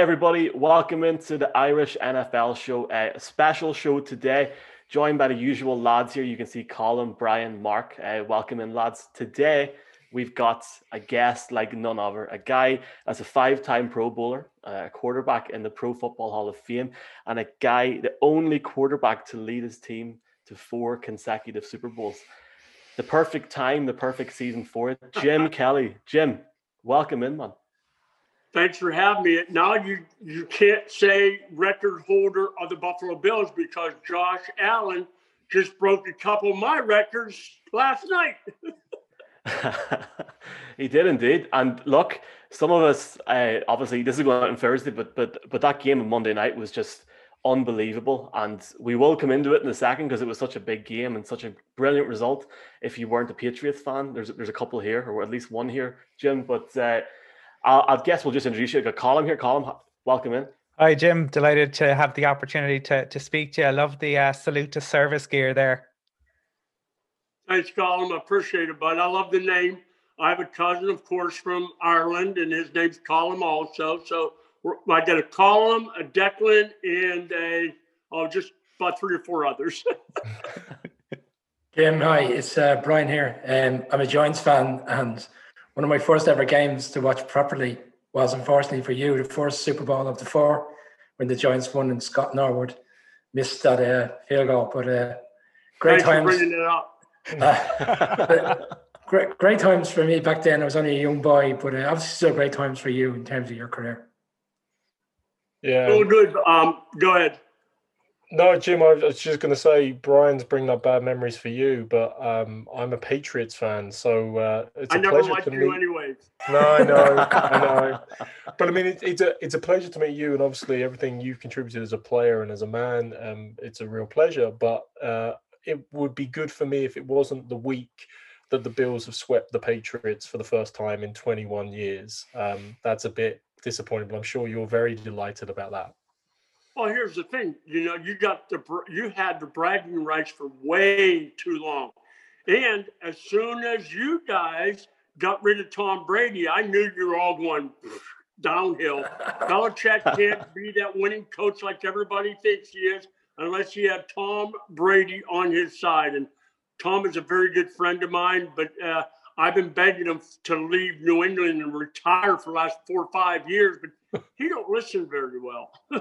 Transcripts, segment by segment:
Hi, everybody. Welcome into the Irish NFL show. Uh, a special show today, joined by the usual lads here. You can see Colin, Brian, Mark. Uh, welcome in, lads. Today, we've got a guest like none other, a guy that's a five time Pro Bowler, a quarterback in the Pro Football Hall of Fame, and a guy, the only quarterback to lead his team to four consecutive Super Bowls. The perfect time, the perfect season for it. Jim Kelly. Jim, welcome in, man. Thanks for having me. Now you you can't say record holder of the Buffalo Bills because Josh Allen just broke a couple of my records last night. he did indeed. And look, some of us uh, obviously this is going on Thursday, but but but that game on Monday night was just unbelievable. And we will come into it in a second because it was such a big game and such a brilliant result. If you weren't a Patriots fan, there's there's a couple here, or at least one here, Jim. But uh, I'll, I guess we'll just introduce you. Got Colin here. Colin, welcome in. Hi, Jim. Delighted to have the opportunity to, to speak to you. I love the uh, salute to service gear there. Thanks, Colin. I appreciate it, bud. I love the name. I have a cousin, of course, from Ireland, and his name's Colin also. So I got a Colin, a Declan, and a, oh, just about three or four others. Jim, hi. It's uh, Brian here. Um, I'm a Giants fan, and one of my first ever games to watch properly was unfortunately for you the first Super Bowl of the four when the Giants won and Scott Norwood missed that uh, field goal. But uh, great Thanks times. Uh, great, great times for me back then. I was only a young boy, but uh, obviously still great times for you in terms of your career. Yeah. Oh, good. Um, go ahead. No, Jim, I was just going to say Brian's bringing up bad memories for you, but um, I'm a Patriots fan, so uh, it's I a never pleasure liked to you meet. anyways. No, I know, I know, but I mean, it, it's a it's a pleasure to meet you, and obviously everything you've contributed as a player and as a man, um, it's a real pleasure. But uh, it would be good for me if it wasn't the week that the Bills have swept the Patriots for the first time in 21 years. Um, that's a bit disappointing, but I'm sure you're very delighted about that. Well, here's the thing. You know, you got the you had the bragging rights for way too long, and as soon as you guys got rid of Tom Brady, I knew you were all going downhill. Belichick can't be that winning coach like everybody thinks he is unless he had Tom Brady on his side. And Tom is a very good friend of mine, but uh, I've been begging him to leave New England and retire for the last four or five years, but he don't listen very well.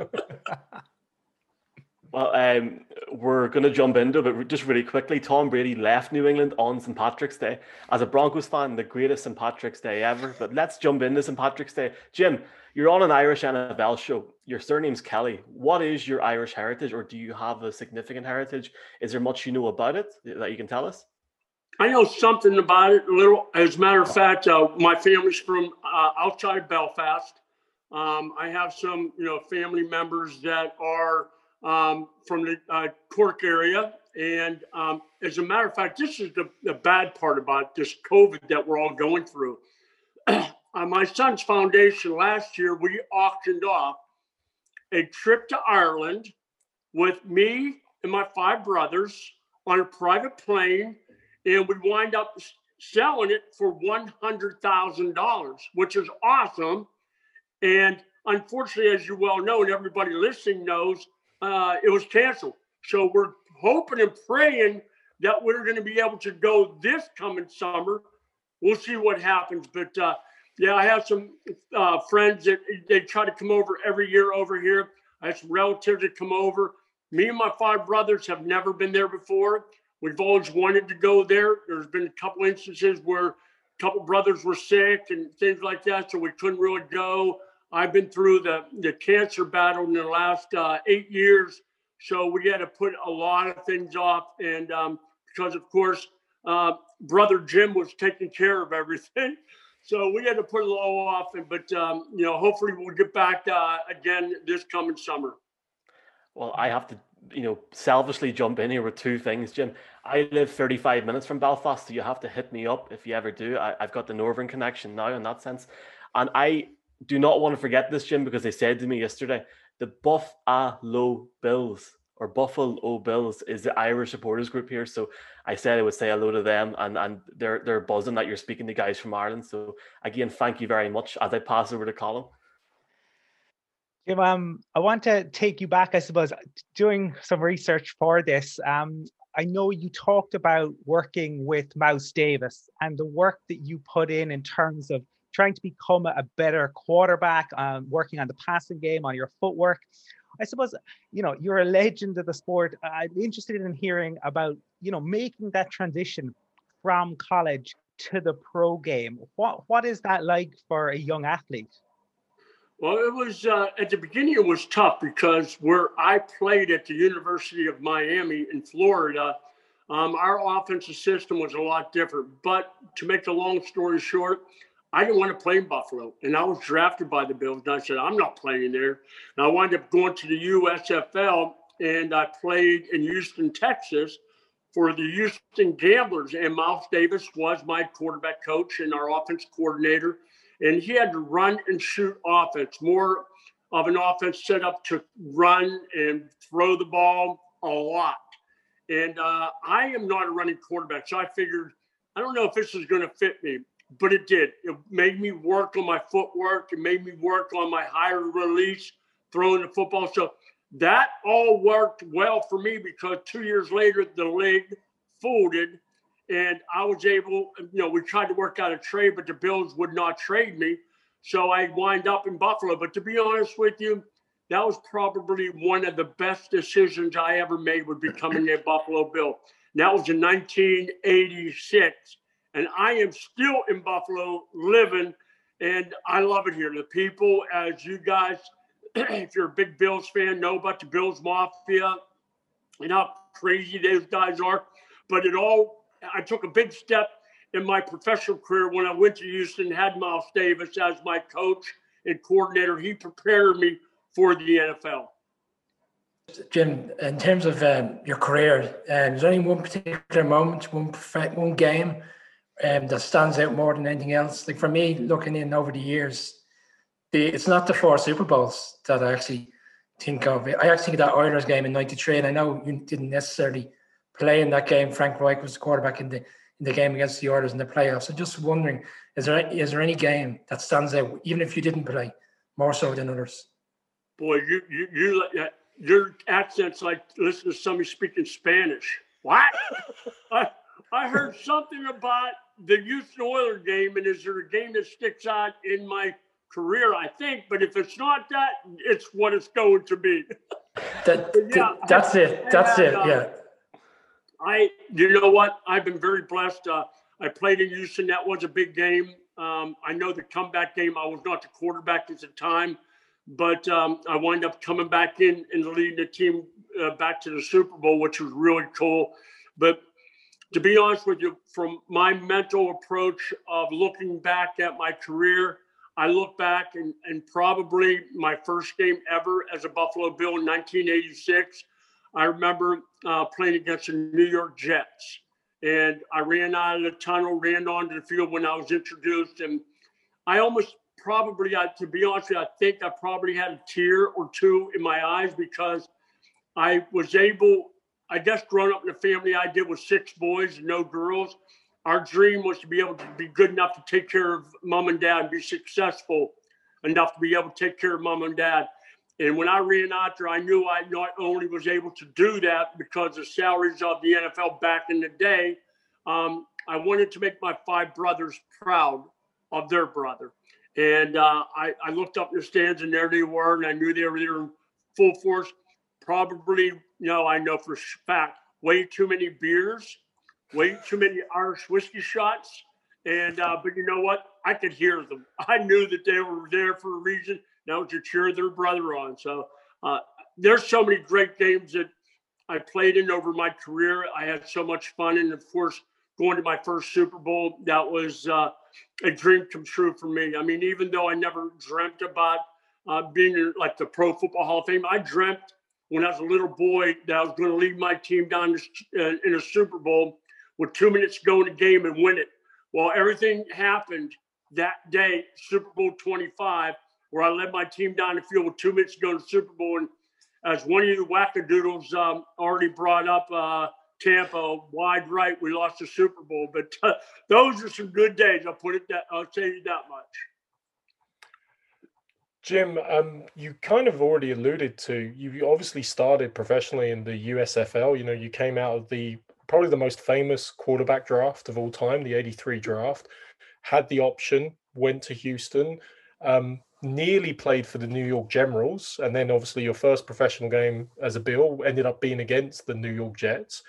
Well, um, we're going to jump into it, but just really quickly. Tom Brady left New England on St. Patrick's Day. As a Broncos fan, the greatest St. Patrick's Day ever. But let's jump into St. Patrick's Day. Jim, you're on an Irish NFL show. Your surname's Kelly. What is your Irish heritage, or do you have a significant heritage? Is there much you know about it that you can tell us? I know something about it a little. As a matter of fact, uh, my family's from uh, outside Belfast. Um, I have some, you know, family members that are um, from the uh, Cork area. And um, as a matter of fact, this is the, the bad part about this COVID that we're all going through. uh, my son's foundation last year, we auctioned off a trip to Ireland with me and my five brothers on a private plane. And we wind up selling it for $100,000, which is awesome. And unfortunately, as you well know, and everybody listening knows, uh, it was canceled. So we're hoping and praying that we're going to be able to go this coming summer. We'll see what happens. But uh, yeah, I have some uh, friends that they try to come over every year over here. I have some relatives that come over. Me and my five brothers have never been there before. We've always wanted to go there. There's been a couple instances where a couple brothers were sick and things like that, so we couldn't really go. I've been through the, the cancer battle in the last uh, eight years. So we had to put a lot of things off. And um, because, of course, uh, brother Jim was taking care of everything. So we had to put it all off. And, but, um, you know, hopefully we'll get back uh, again this coming summer. Well, I have to, you know, selfishly jump in here with two things, Jim. I live 35 minutes from Belfast, so you have to hit me up if you ever do. I, have got the northern connection now in that sense. And I do not want to forget this, Jim, because they said to me yesterday the Buffalo Bills or Buffalo Bills is the Irish supporters group here. So I said I would say hello to them, and and they're they're buzzing that you're speaking to guys from Ireland. So again, thank you very much. As I pass over to Colin. Jim, um, I want to take you back, I suppose, doing some research for this. Um, I know you talked about working with Mouse Davis and the work that you put in in terms of trying to become a better quarterback, um, working on the passing game, on your footwork. I suppose, you know, you're a legend of the sport. I'm interested in hearing about, you know, making that transition from college to the pro game. What what is that like for a young athlete? Well, it was uh, at the beginning. It was tough because where I played at the University of Miami in Florida, um, our offensive system was a lot different. But to make the long story short, I didn't want to play in Buffalo, and I was drafted by the Bills. And I said, I'm not playing there. And I wound up going to the USFL, and I played in Houston, Texas, for the Houston Gamblers. And Mouse Davis was my quarterback coach and our offense coordinator. And he had to run and shoot offense, more of an offense set up to run and throw the ball a lot. And uh, I am not a running quarterback. So I figured, I don't know if this is going to fit me but it did. It made me work on my footwork. It made me work on my higher release, throwing the football. So that all worked well for me because two years later, the league folded and I was able, you know, we tried to work out a trade, but the Bills would not trade me. So I wind up in Buffalo. But to be honest with you, that was probably one of the best decisions I ever made with becoming a Buffalo Bill. That was in 1986 and I am still in Buffalo living, and I love it here. The people, as you guys, if you're a big Bills fan, know about the Bills Mafia and how crazy those guys are. But it all, I took a big step in my professional career when I went to Houston, had Mouse Davis as my coach and coordinator. He prepared me for the NFL. Jim, in terms of um, your career, um, is there any one particular moment, one perfect, one game um, that stands out more than anything else. Like for me, looking in over the years, the it's not the four Super Bowls that I actually think of. I actually think that Oilers game in '93, and I know you didn't necessarily play in that game. Frank Reich was the quarterback in the in the game against the Oilers in the playoffs. I'm just wondering, is there is there any game that stands out, even if you didn't play, more so than others? Boy, you you you your accent's like listen to somebody speaking Spanish. What? I, I heard something about the Houston Oilers game, and is there a game that sticks out in my career? I think, but if it's not that, it's what it's going to be. That, yeah, that's I, it. That's it. Uh, yeah. I, you know what? I've been very blessed. Uh, I played in Houston. That was a big game. Um, I know the comeback game. I was not the quarterback at the time, but um, I wind up coming back in and leading the team uh, back to the Super Bowl, which was really cool. But to be honest with you, from my mental approach of looking back at my career, I look back and, and probably my first game ever as a Buffalo Bill in 1986. I remember uh, playing against the New York Jets. And I ran out of the tunnel, ran onto the field when I was introduced. And I almost probably, I, to be honest with you, I think I probably had a tear or two in my eyes because I was able I guess growing up in a family I did with six boys and no girls, our dream was to be able to be good enough to take care of mom and dad and be successful enough to be able to take care of mom and dad. And when I ran out there, I knew I not only was able to do that because the salaries of the NFL back in the day, um, I wanted to make my five brothers proud of their brother. And uh, I, I, looked up in the stands, and there they were, and I knew they were there in full force probably, you know, I know for fact, way too many beers, way too many Irish whiskey shots. And, uh, but you know what? I could hear them. I knew that they were there for a reason. Now to cheer their brother on. So uh, there's so many great games that I played in over my career. I had so much fun. And of course, going to my first Super Bowl, that was uh, a dream come true for me. I mean, even though I never dreamt about uh, being like the Pro Football Hall of Fame, I dreamt when I was a little boy that I was going to lead my team down uh, in a Super Bowl with two minutes to go in the game and win it. Well, everything happened that day, Super Bowl 25, where I led my team down the field with two minutes to go in the Super Bowl. And as one of you wackadoodles um, already brought up, uh, Tampa wide right, we lost the Super Bowl. But uh, those are some good days. I'll put it that. I'll tell you that much. Jim, um, you kind of already alluded to you obviously started professionally in the USFL. You know, you came out of the probably the most famous quarterback draft of all time, the 83 draft, had the option, went to Houston, um, nearly played for the New York Generals, and then obviously your first professional game as a Bill ended up being against the New York Jets.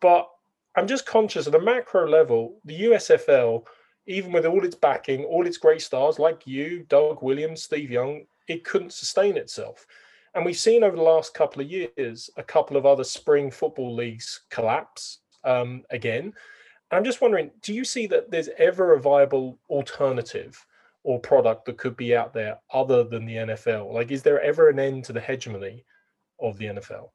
But I'm just conscious at a macro level, the USFL even with all its backing, all its great stars like you, Doug Williams, Steve Young, it couldn't sustain itself. And we've seen over the last couple of years a couple of other spring football leagues collapse um, again. I'm just wondering, do you see that there's ever a viable alternative or product that could be out there other than the NFL? Like, is there ever an end to the hegemony of the NFL?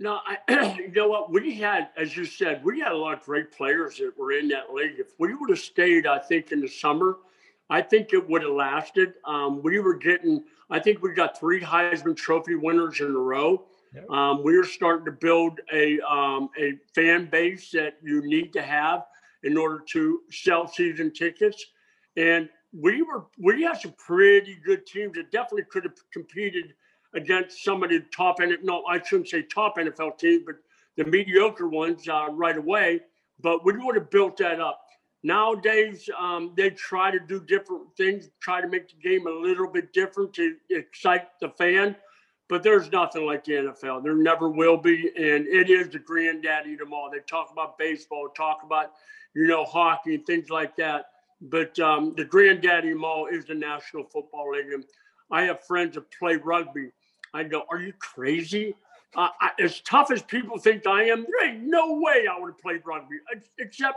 No, I, you know what? We had, as you said, we had a lot of great players that were in that league. If we would have stayed, I think, in the summer, I think it would have lasted. Um, we were getting, I think we got three Heisman Trophy winners in a row. Um, we were starting to build a um, a fan base that you need to have in order to sell season tickets, and we were we had some pretty good teams that definitely could have competed against some of the top NFL. No, I shouldn't say top NFL teams, but the mediocre ones uh, right away. But we would have built that up. Nowadays, um, they try to do different things, try to make the game a little bit different to excite the fan. But there's nothing like the NFL. There never will be, and it is the granddaddy of them all. They talk about baseball, talk about you know hockey and things like that. But um, the granddaddy of them all is the National Football League. And I have friends that play rugby, I go, Are you crazy? Uh, I, as tough as people think I am, there ain't no way I would have played rugby. Except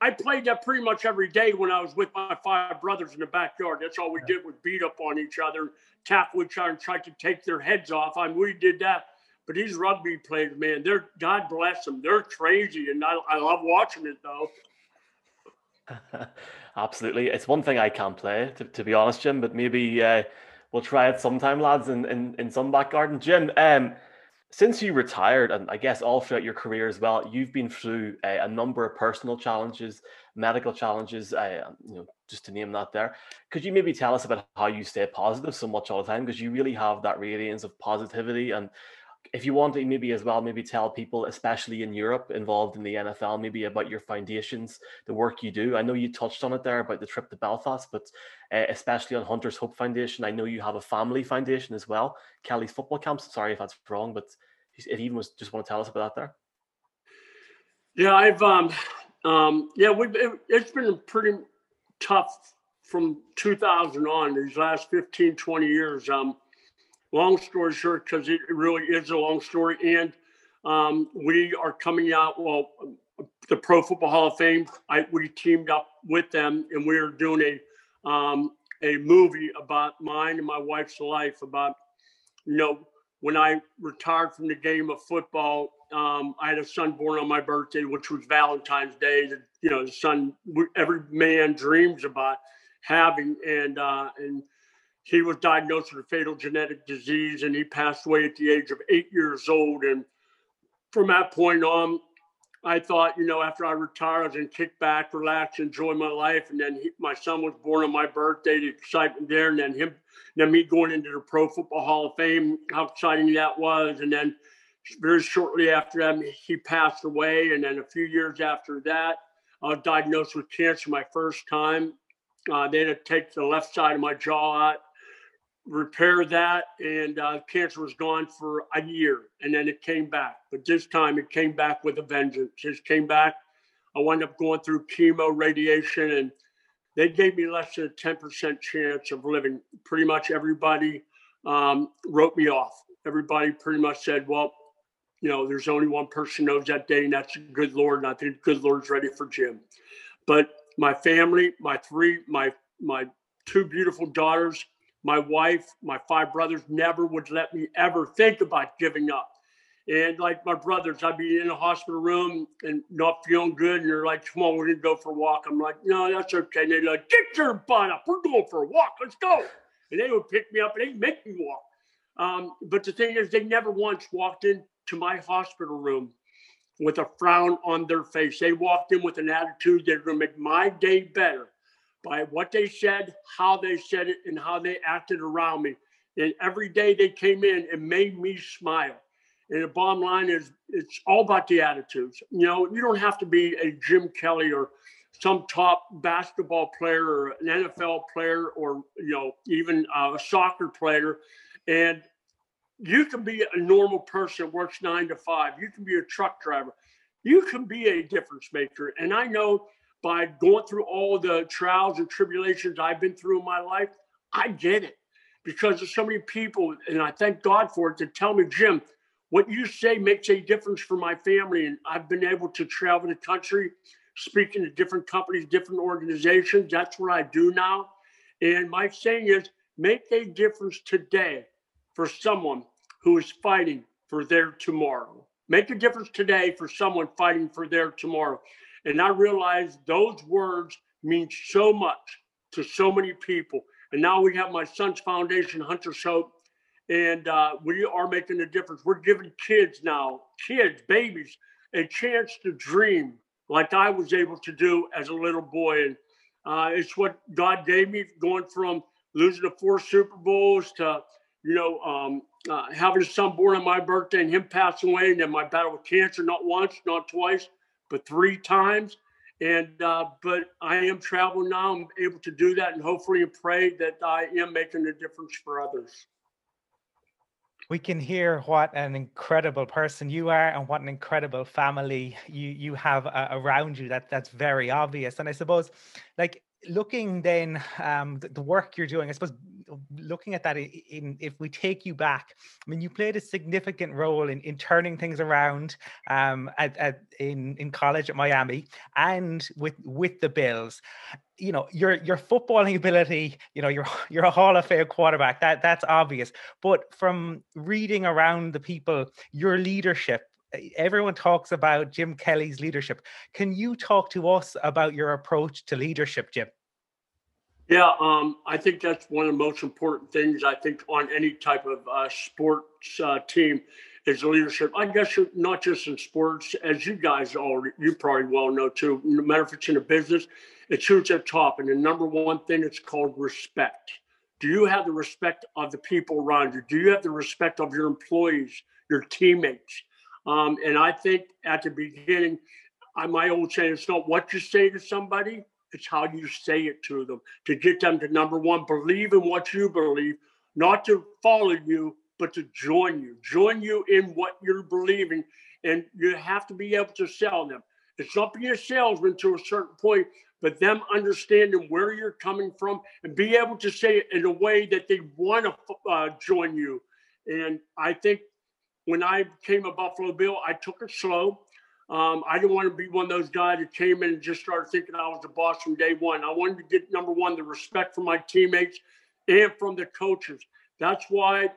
I played that pretty much every day when I was with my five brothers in the backyard. That's all we did was beat up on each other, tackle each other, and try to take their heads off. I mean, we did that. But these rugby players, man, they're God bless them. They're crazy, and I, I love watching it though. Absolutely, it's one thing I can't play, to, to be honest, Jim. But maybe uh, we'll try it sometime, lads, in, in, in some back garden. Jim, um, since you retired, and I guess all throughout your career as well, you've been through a, a number of personal challenges, medical challenges, uh, you know, just to name that there. Could you maybe tell us about how you stay positive so much all the time? Because you really have that radiance of positivity and if you want to maybe as well maybe tell people especially in europe involved in the nfl maybe about your foundations the work you do. I know you touched on it there about the trip to belfast but uh, especially on hunters hope foundation i know you have a family foundation as well kelly's football camps. Sorry if that's wrong but if even was just want to tell us about that there. Yeah i've um um yeah we've it, it's been pretty tough from 2000 on these last 15 20 years. Um long story short, because it really is a long story. And um, we are coming out, well, the Pro Football Hall of Fame, I, we teamed up with them and we are doing a, um, a movie about mine and my wife's life about, you know, when I retired from the game of football, um, I had a son born on my birthday, which was Valentine's Day. That you know, the son every man dreams about having, and uh, and he was diagnosed with a fatal genetic disease and he passed away at the age of eight years old. And from that point on, I thought, you know, after I retired, I was going to kick back, relax, enjoy my life. And then he, my son was born on my birthday, the excitement there. And then him, then me going into the Pro Football Hall of Fame, how exciting that was. And then very shortly after that, he passed away. And then a few years after that, I was diagnosed with cancer my first time. Uh, they had to take the left side of my jaw out repair that, and uh, cancer was gone for a year, and then it came back. But this time, it came back with a vengeance. It came back. I wound up going through chemo, radiation, and they gave me less than a ten percent chance of living. Pretty much everybody um, wrote me off. Everybody pretty much said, "Well, you know, there's only one person knows that day, and that's the good Lord. And I think the good Lord's ready for Jim." But my family, my three, my my two beautiful daughters my wife, my five brothers never would let me ever think about giving up. And like my brothers, I'd be in a hospital room and not feeling good. And they're like, come on, we're going to go for a walk. I'm like, no, that's okay. And they're like, get your butt up. We're going for a walk. Let's go. And they would pick me up and they'd make me walk. Um, but the thing is, they never once walked into my hospital room with a frown on their face. They walked in with an attitude going to make my day better by what they said, how they said it, and how they acted around me. And every day they came in, it made me smile. And the bottom line is, it's all about the attitudes. You know, you don't have to be a Jim Kelly or some top basketball player or an NFL player or you know even a soccer player, and you can be a normal person works nine to five. You can be a truck driver. You can be a difference maker. And I know by going through all the trials and tribulations I've been through in my life, I get it because there's so many people, and I thank God for it, to tell me, Jim, what you say makes a difference for my family. And I've been able to travel the country, speaking to different companies, different organizations. That's what I do now. And my saying is, make a difference today for someone who is fighting for their tomorrow. Make a difference today for someone fighting for their tomorrow. And I realized those words mean so much to so many people. And now we have my son's foundation, Hunter's Hope, and uh, we are making a difference. We're giving kids now, kids, babies, a chance to dream like I was able to do as a little boy. And uh, it's what God gave me going from losing the four Super Bowls to, you know, um, uh, having a son born on my birthday and him passing away, and then my battle with cancer, not once, not twice, but three times. And uh, but I am traveling now. I'm able to do that, and hopefully, and pray that I am making a difference for others we can hear what an incredible person you are and what an incredible family you you have uh, around you that that's very obvious and i suppose like looking then um the, the, work you're doing i suppose looking at that in, in, if we take you back i mean you played a significant role in, in turning things around um at, at in in college at miami and with with the bills. You know your your footballing ability you know you're you're a hall of fame quarterback that that's obvious. But from reading around the people your leadership everyone talks about Jim Kelly's leadership. Can you talk to us about your approach to leadership, Jim? Yeah, um, I think that's one of the most important things. I think on any type of uh, sports uh, team is leadership. I guess not just in sports, as you guys all you probably well know too. No matter if it's in a business, it's who's at top, and the number one thing it's called respect. Do you have the respect of the people around you? Do you have the respect of your employees, your teammates? Um, and I think at the beginning, I, my old saying, it's not what you say to somebody, it's how you say it to them to get them to number one, believe in what you believe, not to follow you, but to join you, join you in what you're believing. And you have to be able to sell them. It's not being a salesman to a certain point, but them understanding where you're coming from and be able to say it in a way that they want to uh, join you. And I think when I came a Buffalo Bill, I took it slow. Um, I didn't want to be one of those guys that came in and just started thinking I was the boss from day one. I wanted to get number one, the respect from my teammates and from the coaches. That's why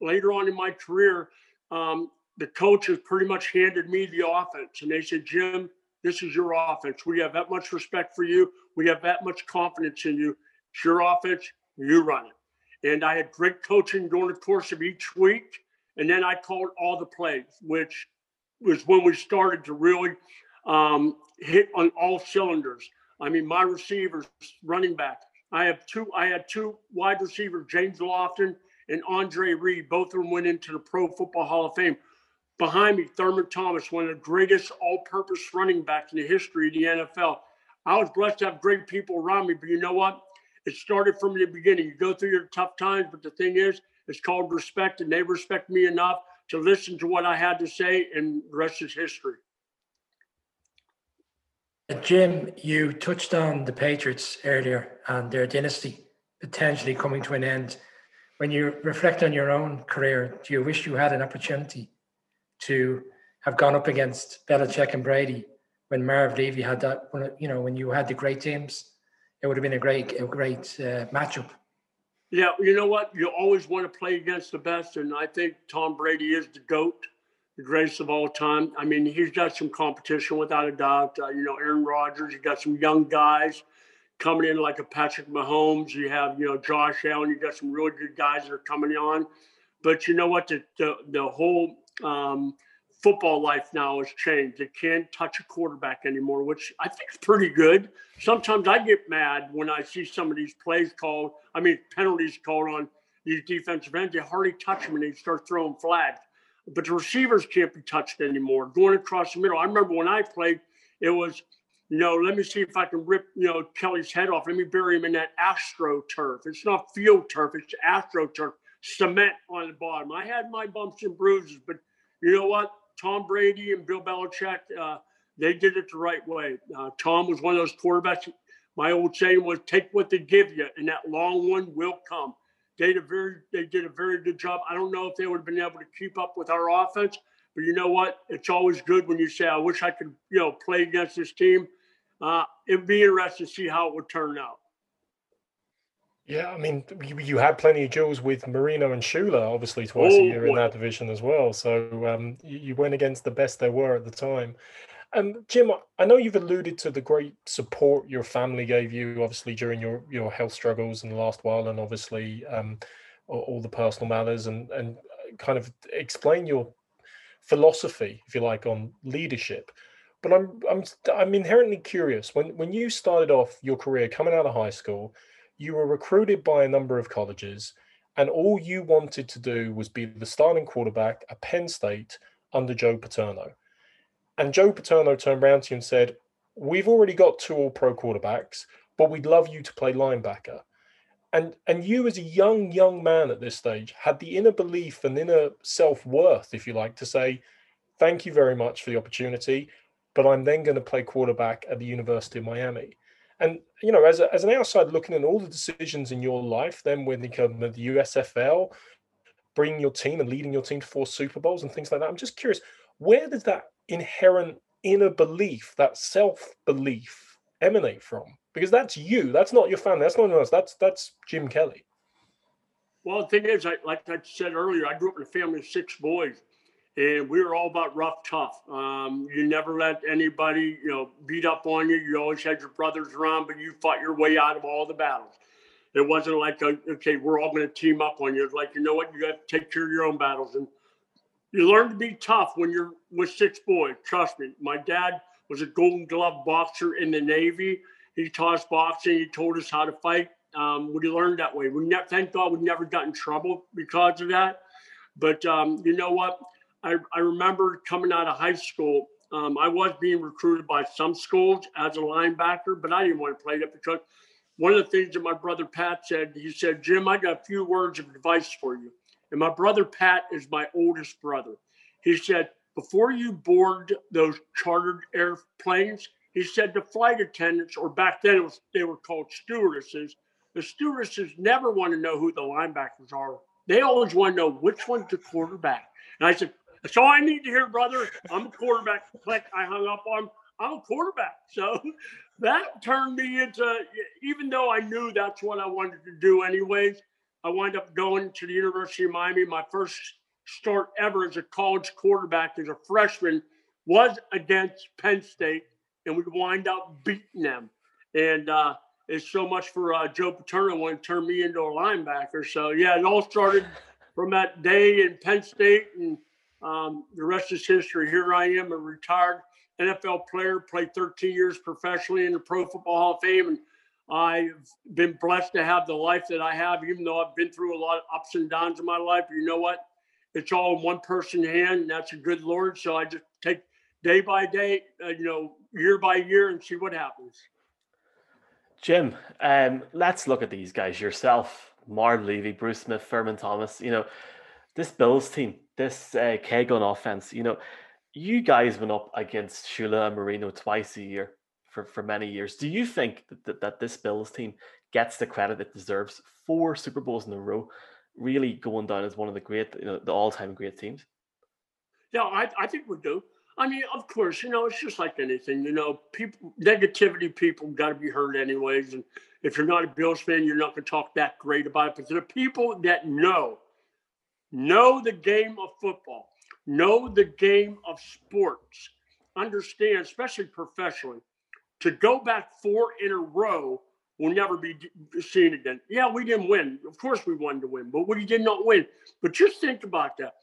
later on in my career, um, the coaches pretty much handed me the offense and they said, Jim, this is your offense. We have that much respect for you. We have that much confidence in you. It's your offense. You run it. And I had great coaching during the course of each week. And then I called all the plays, which was when we started to really um, hit on all cylinders. I mean, my receivers, running back. I have two. I had two wide receivers, James Lofton and Andre Reed. Both of them went into the Pro Football Hall of Fame. Behind me, Thurman Thomas, one of the greatest all-purpose running backs in the history of the NFL. I was blessed to have great people around me, but you know what? It started from the beginning. You go through your tough times, but the thing is, it's called respect, and they respect me enough to listen to what I had to say, and the rest is history. Jim, you touched on the Patriots earlier and their dynasty potentially coming to an end. When you reflect on your own career, do you wish you had an opportunity to have gone up against Belichick and Brady when Marv Levy had that? You know, when you had the great teams, it would have been a great, a great uh, matchup. Yeah, you know what? You always want to play against the best, and I think Tom Brady is the goat, the greatest of all time. I mean, he's got some competition without a doubt. Uh, you know, Aaron Rodgers. You got some young guys coming in like a Patrick Mahomes. You have you know Josh Allen. You got some really good guys that are coming on. But you know what? The the, the whole um, football life now has changed. They can't touch a quarterback anymore, which I think is pretty good. Sometimes I get mad when I see some of these plays called, I mean, penalties called on these defensive ends. They hardly touch them and they start throwing flags. But the receivers can't be touched anymore. Going across the middle. I remember when I played, it was, you know, let me see if I can rip, you know, Kelly's head off. Let me bury him in that AstroTurf. It's not field turf, it's AstroTurf. Cement on the bottom. I had my bumps and bruises, but you know what? Tom Brady and Bill Belichick, uh, they did it the right way. Uh, Tom was one of those quarterbacks. My old saying was, "Take what they give you, and that long one will come." They did a very, they did a very good job. I don't know if they would have been able to keep up with our offense, but you know what? It's always good when you say, "I wish I could," you know, play against this team. Uh, it'd be interesting to see how it would turn out. Yeah, I mean, you, you had plenty of duels with Marino and Shula, obviously twice oh, a year boy. in that division as well. So um, you, you, went against the best there were at the time. And um, Jim, I know you've alluded to the great support your family gave you, obviously during your your health struggles in the last while, and obviously um, all, all the personal matters, and and kind of explain your philosophy, if you like, on leadership. But I'm I'm I'm inherently curious when when you started off your career coming out of high school you were recruited by a number of colleges, and all you wanted to do was be the starting quarterback at Penn State under Joe Paterno. And Joe Paterno turned around to you and said, We've already got two all pro quarterbacks, but we'd love you to play linebacker. And and you as a young, young man at this stage had the inner belief and inner self-worth, if you like, to say, Thank you very much for the opportunity, but I'm then going to play quarterback at the University of Miami. And you know, as, a, as an outside looking at all the decisions in your life, then when to the USFL, bringing your team and leading your team to four Super Bowls and things like that, I'm just curious, where does that inherent inner belief, that self belief, emanate from? Because that's you. That's not your family. That's not else. That's that's Jim Kelly. Well, the thing is, I, like I said earlier, I grew up in a family of six boys and we were all about rough, tough. Um, you never let anybody, you know, beat up on you. You always had your brothers around, but you fought your way out of all the battles. It wasn't like, a, okay, we're all going to team up on you. It's like, you know what, you got to take care of your own battles, and you learn to be tough when you're with six boys. Trust me. My dad was a Golden Glove boxer in the Navy. He taught us boxing. He told us how to fight. Um, we learned that way. We ne- thank God we never got in trouble because of that. But um, you know what? I, I remember coming out of high school, um, I was being recruited by some schools as a linebacker, but I didn't want to play that because one of the things that my brother Pat said, he said, Jim, I got a few words of advice for you. And my brother Pat is my oldest brother. He said, before you board those chartered airplanes, he said the flight attendants, or back then was, they were called stewardesses, the stewardesses never want to know who the linebackers are. They always want to know which one's the quarterback. And I said, that's all I need to hear, brother. I'm a quarterback. Click. I hung up on. I'm a quarterback. So that turned me into. Even though I knew that's what I wanted to do, anyways, I wound up going to the University of Miami. My first start ever as a college quarterback as a freshman was against Penn State, and we wind up beating them. And uh, it's so much for uh, Joe Paterno when he turned me into a linebacker. So yeah, it all started from that day in Penn State and um, the rest is history. Here I am, a retired NFL player, played 13 years professionally in the Pro Football Hall of Fame, and I've been blessed to have the life that I have. Even though I've been through a lot of ups and downs in my life, you know what? It's all in one person's hand, and that's a good Lord. So I just take day by day, uh, you know, year by year, and see what happens. Jim, um, let's look at these guys. Yourself, Marv Levy, Bruce Smith, Thurman Thomas. You know, this Bills team this uh, K-gun offense, you know, you guys went up against Shula and Marino twice a year for, for many years. Do you think that, that, that this Bills team gets the credit it deserves? Four Super Bowls in a row, really going down as one of the great, you know, the all-time great teams. Yeah, I, I think we do. I mean, of course, you know, it's just like anything. You know, people negativity people got to be heard anyways. And if you're not a Bills fan, you're not going to talk that great about it. But the people that know know the game of football, know the game of sports, understand, especially professionally, to go back four in a row will never be seen again. Yeah, we didn't win. Of course, we wanted to win, but we did not win. But just think about that.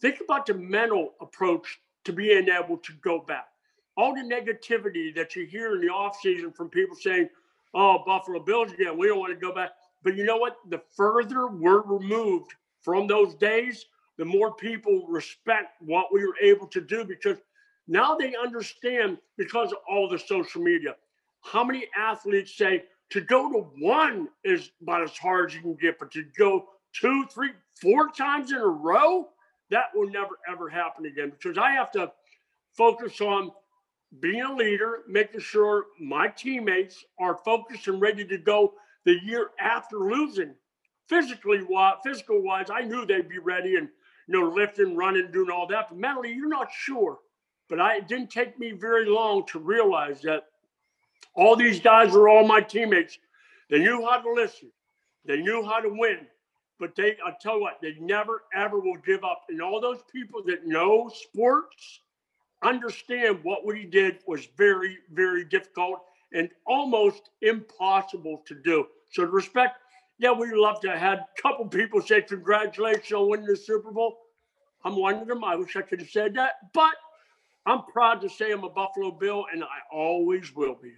Think about the mental approach to being able to go back. All the negativity that you hear in the offseason from people saying, oh, Buffalo Bills again, we don't want to go back. But you know what? The further we're removed from those days, the more people respect what we were able to do because now they understand because of all the social media. How many athletes say to go to one is about as hard as you can get, but to go two, three, four times in a row, that will never ever happen again because I have to focus on being a leader, making sure my teammates are focused and ready to go the year after losing. Physically, physical wise, I knew they'd be ready and you know lifting, running, doing all that. But mentally, you're not sure. But I, it didn't take me very long to realize that all these guys were all my teammates. They knew how to listen. They knew how to win. But they, I tell you what, they never ever will give up. And all those people that know sports understand what we did was very, very difficult and almost impossible to do. So, to respect, yeah, we love to have a couple people say congratulations on winning the Super Bowl. I'm one of them. I wish I could have said that, but I'm proud to say I'm a Buffalo Bill, and I always will be.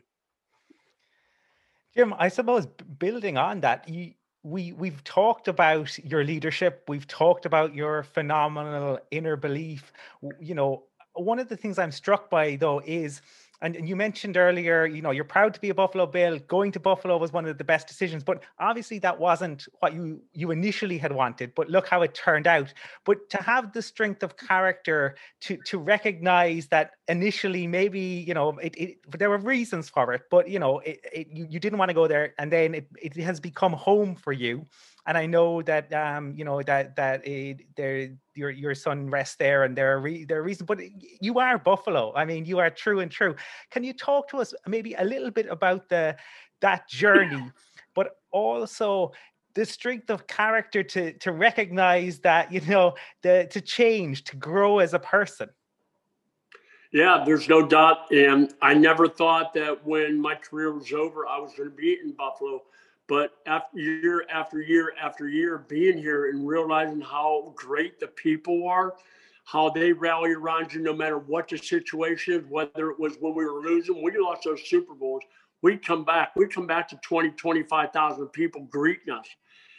Jim, I suppose building on that, you, we we've talked about your leadership. We've talked about your phenomenal inner belief. You know, one of the things I'm struck by though is and, and you mentioned earlier, you know, you're proud to be a Buffalo Bill. Going to Buffalo was one of the best decisions, but obviously that wasn't what you you initially had wanted. But look how it turned out. But to have the strength of character to to recognize that initially maybe you know it, it there were reasons for it, but you know it, it you, you didn't want to go there, and then it, it has become home for you and I know that um, you know that that uh, there your your son rests there, and there are re- there are reasons. But you are Buffalo. I mean, you are true and true. Can you talk to us maybe a little bit about the that journey, but also the strength of character to to recognize that you know the to change to grow as a person. Yeah, there's no doubt. And I never thought that when my career was over, I was going to be in Buffalo. But after year after year after year being here and realizing how great the people are, how they rally around you no matter what the situation is, whether it was when we were losing, we lost those Super Bowls, we come back, we come back to 20, 25,000 people greeting us.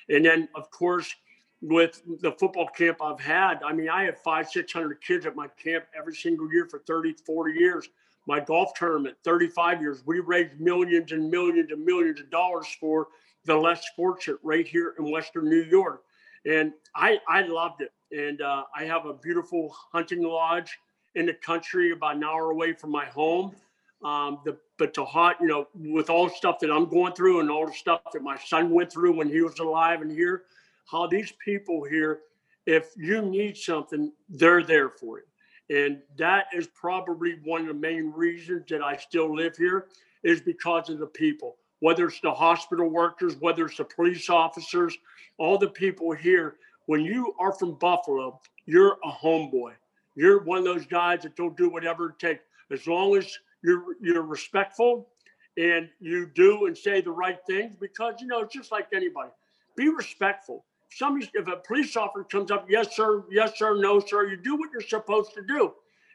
And then, of course, with the football camp I've had, I mean, I had five, 600 kids at my camp every single year for 30, 40 years my golf tournament, 35 years, we raised millions and millions and millions of dollars for the less fortunate right here in Western New York. And I, I loved it. And uh, I have a beautiful hunting lodge in the country about an hour away from my home. Um, the, but to hot, you know, with all the stuff that I'm going through and all the stuff that my son went through when he was alive and here, how these people here, if you need something, they're there for you. And that is probably one of the main reasons that I still live here is because of the people, whether it's the hospital workers, whether it's the police officers, all the people here. When you are from Buffalo, you're a homeboy. You're one of those guys that don't do whatever it takes. As long as you're you're respectful and you do and say the right things, because you know, it's just like anybody. Be respectful if a police officer comes up, yes, sir, yes, sir, no, sir, you do what you're supposed to do.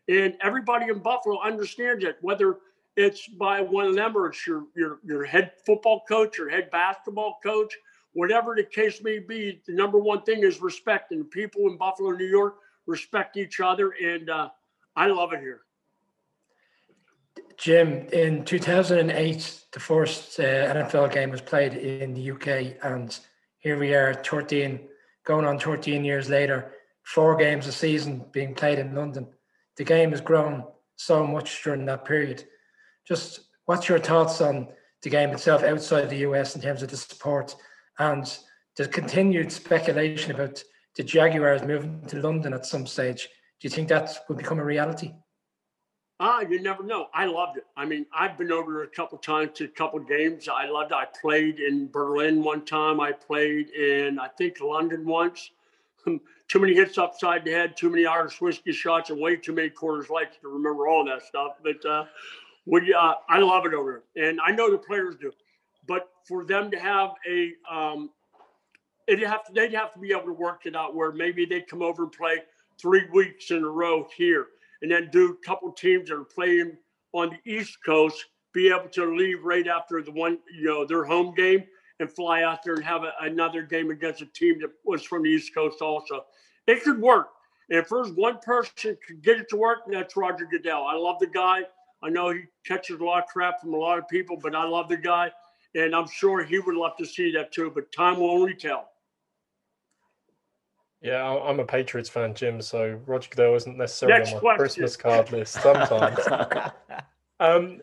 And everybody in Buffalo understands it, whether it's by one of them or it's your, your, your head football coach or head basketball coach, whatever the case may be, the number one thing is respect. And people in Buffalo, New York respect each other. And uh, I love it here. Jim, in 2008, the first uh, NFL game was played in the UK, and here we are 13 going on 13 years later four games a season being played in london. The game has grown so much during that period. Just what's your thoughts on the game itself outside the us in terms of the support and the continued speculation about the jaguars moving to london at some stage? Do you think that will become a reality Ah, you never know. I loved it. I mean, I've been over a couple times to a couple games. I loved it. I played in Berlin one time. I played in, I think, London once. too many hits upside the head, too many Irish whiskey shots, and way too many Coors Lights to remember all that stuff. But uh, we, uh, I love it over there, and I know the players do. But for them to have a, um, it have to, they'd have to be able to work it out where maybe they come over and play three weeks in a row here and then do a couple teams that are playing on the East Coast be able to leave right after the one, you know, their home game and fly out there and have a, another game against a team that was from the East Coast also. It could work. And if there's one person could get it to work, that's Roger Goodell. I love the guy. I know he catches a lot of crap from a lot of people, but I love the guy. And I'm sure he would love to see that too, but time will only tell. Yeah, I'm a Patriots fan, Jim. So Roger Goodell isn't necessarily Next on my question. Christmas card list sometimes. um,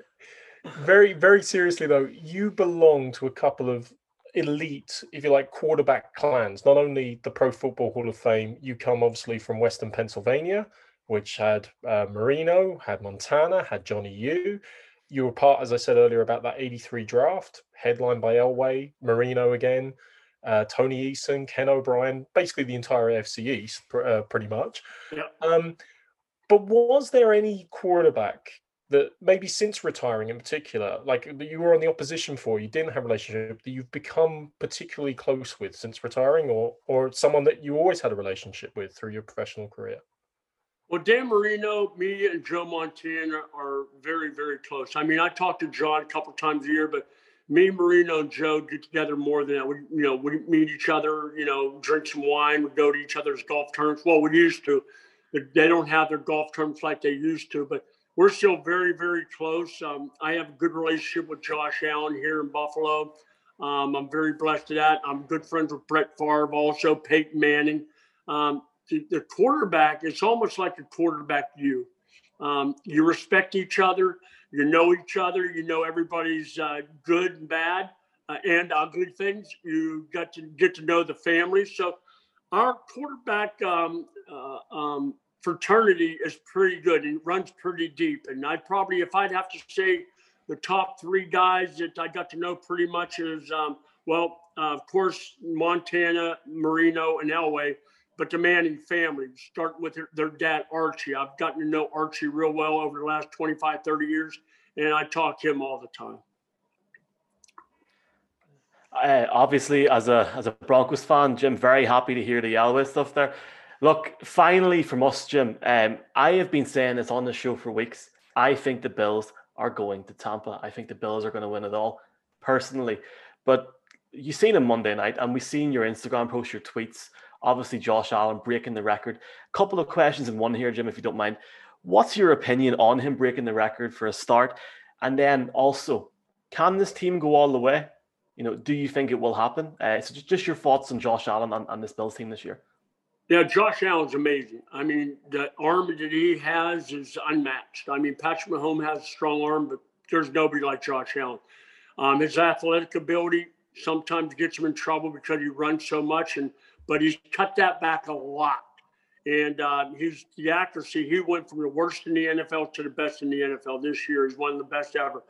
very, very seriously though, you belong to a couple of elite, if you like, quarterback clans. Not only the Pro Football Hall of Fame, you come obviously from Western Pennsylvania, which had uh, Marino, had Montana, had Johnny U. You were part, as I said earlier, about that '83 draft, headlined by Elway, Marino again uh, Tony Eason, Ken O'Brien, basically the entire AFC East, pr- uh, pretty much. Yeah. Um, but was there any quarterback that maybe since retiring in particular, like that you were on the opposition for, you didn't have a relationship that you've become particularly close with since retiring, or or someone that you always had a relationship with through your professional career? Well, Dan Marino, me, and Joe Montana are very, very close. I mean, I talk to John a couple times a year, but me, Marino, and Joe get together more than that. We, you know, we meet each other, you know, drink some wine, we go to each other's golf tournaments. Well, we used to. They don't have their golf tournaments like they used to, but we're still very, very close. Um, I have a good relationship with Josh Allen here in Buffalo. Um, I'm very blessed to that. I'm good friends with Brett Favre, also Peyton Manning. Um, the, the, quarterback, it's almost like a quarterback you. Um, you respect each other, you know each other, you know everybody's uh, good and bad uh, and ugly things. You got to get to know the family. So our quarterback um, uh, um, fraternity is pretty good and runs pretty deep. And I'd probably, if I'd have to say the top three guys that I got to know pretty much is, um, well, uh, of course, Montana, Marino, and Elway, but the Manning family, starting with their, their dad, Archie. I've gotten to know Archie real well over the last 25, 30 years, and I talk to him all the time. Uh, obviously, as a as a Broncos fan, Jim, very happy to hear the Elway stuff there. Look, finally from us, Jim. Um, I have been saying this on the show for weeks. I think the Bills are going to Tampa. I think the Bills are going to win it all, personally. But you seen him Monday night, and we seen your Instagram post, your tweets. Obviously, Josh Allen breaking the record. A couple of questions in one here, Jim, if you don't mind. What's your opinion on him breaking the record for a start? And then also, can this team go all the way? You know, do you think it will happen? Uh, so just, your thoughts on Josh Allen and, and this Bills team this year. Yeah, Josh Allen's amazing. I mean, the arm that he has is unmatched. I mean, Patrick Mahomes has a strong arm, but there's nobody like Josh Allen. Um, his athletic ability sometimes gets him in trouble because he runs so much, and but he's cut that back a lot. And uh, he's the accuracy. He went from the worst in the NFL to the best in the NFL this year. He's one of the best ever.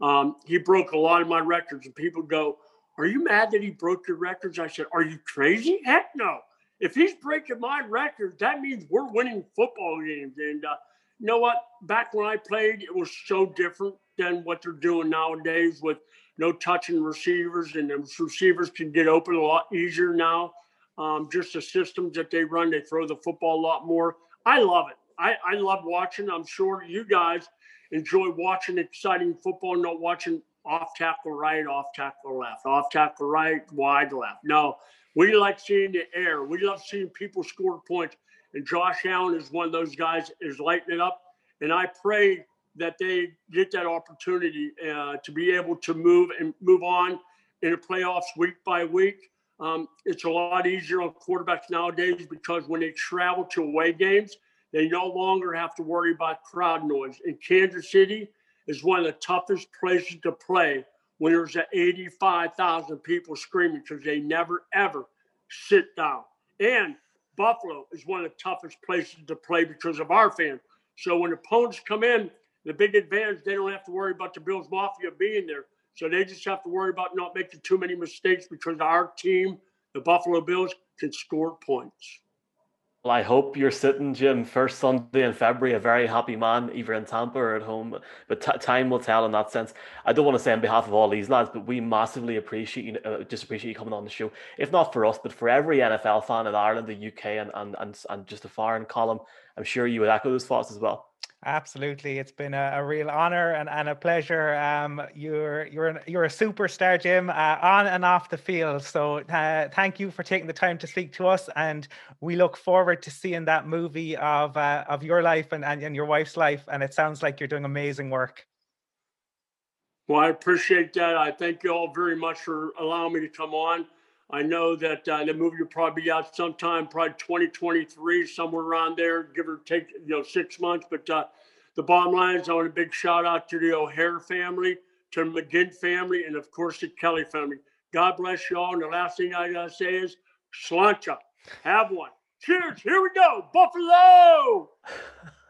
Um, he broke a lot of my records, and people go, "Are you mad that he broke your records?" I said, "Are you crazy? Heck no! If he's breaking my records, that means we're winning football games." And uh, you know what? Back when I played, it was so different than what they're doing nowadays with no touching receivers, and the receivers can get open a lot easier now. Um, just the systems that they run, they throw the football a lot more. I love it. I, I love watching. I'm sure you guys enjoy watching exciting football, not watching off tackle right, off tackle left, off tackle right, wide left. No, we like seeing the air. We love seeing people score points. And Josh Allen is one of those guys is lighting it up. And I pray that they get that opportunity uh, to be able to move and move on in the playoffs week by week. Um, it's a lot easier on quarterbacks nowadays because when they travel to away games, they no longer have to worry about crowd noise. In Kansas City is one of the toughest places to play when there's 85,000 people screaming because they never ever sit down. And Buffalo is one of the toughest places to play because of our fans. So when opponents come in, the big advantage they don't have to worry about the Bills Mafia being there. So they just have to worry about not making too many mistakes because our team, the Buffalo Bills, can score points. Well, I hope you're sitting, Jim, first Sunday in February, a very happy man, either in Tampa or at home. But t- time will tell in that sense. I don't want to say on behalf of all these lads, but we massively appreciate you, uh, just appreciate you coming on the show. If not for us, but for every NFL fan in Ireland, the UK, and and and, and just a foreign column, I'm sure you would echo those thoughts as well. Absolutely, it's been a, a real honor and, and a pleasure. Um, you're you're you're a superstar, Jim, uh, on and off the field. So uh, thank you for taking the time to speak to us, and we look forward to seeing that movie of uh, of your life and, and and your wife's life. And it sounds like you're doing amazing work. Well, I appreciate that. I thank you all very much for allowing me to come on. I know that uh, the movie will probably be out sometime, probably 2023, somewhere around there, give or take, you know, six months. But uh, the bottom line is, I want a big shout out to the O'Hare family, to the McGinn family, and of course the Kelly family. God bless you all. And the last thing I gotta say is, sláinte. Have one. Cheers. Here we go. Buffalo.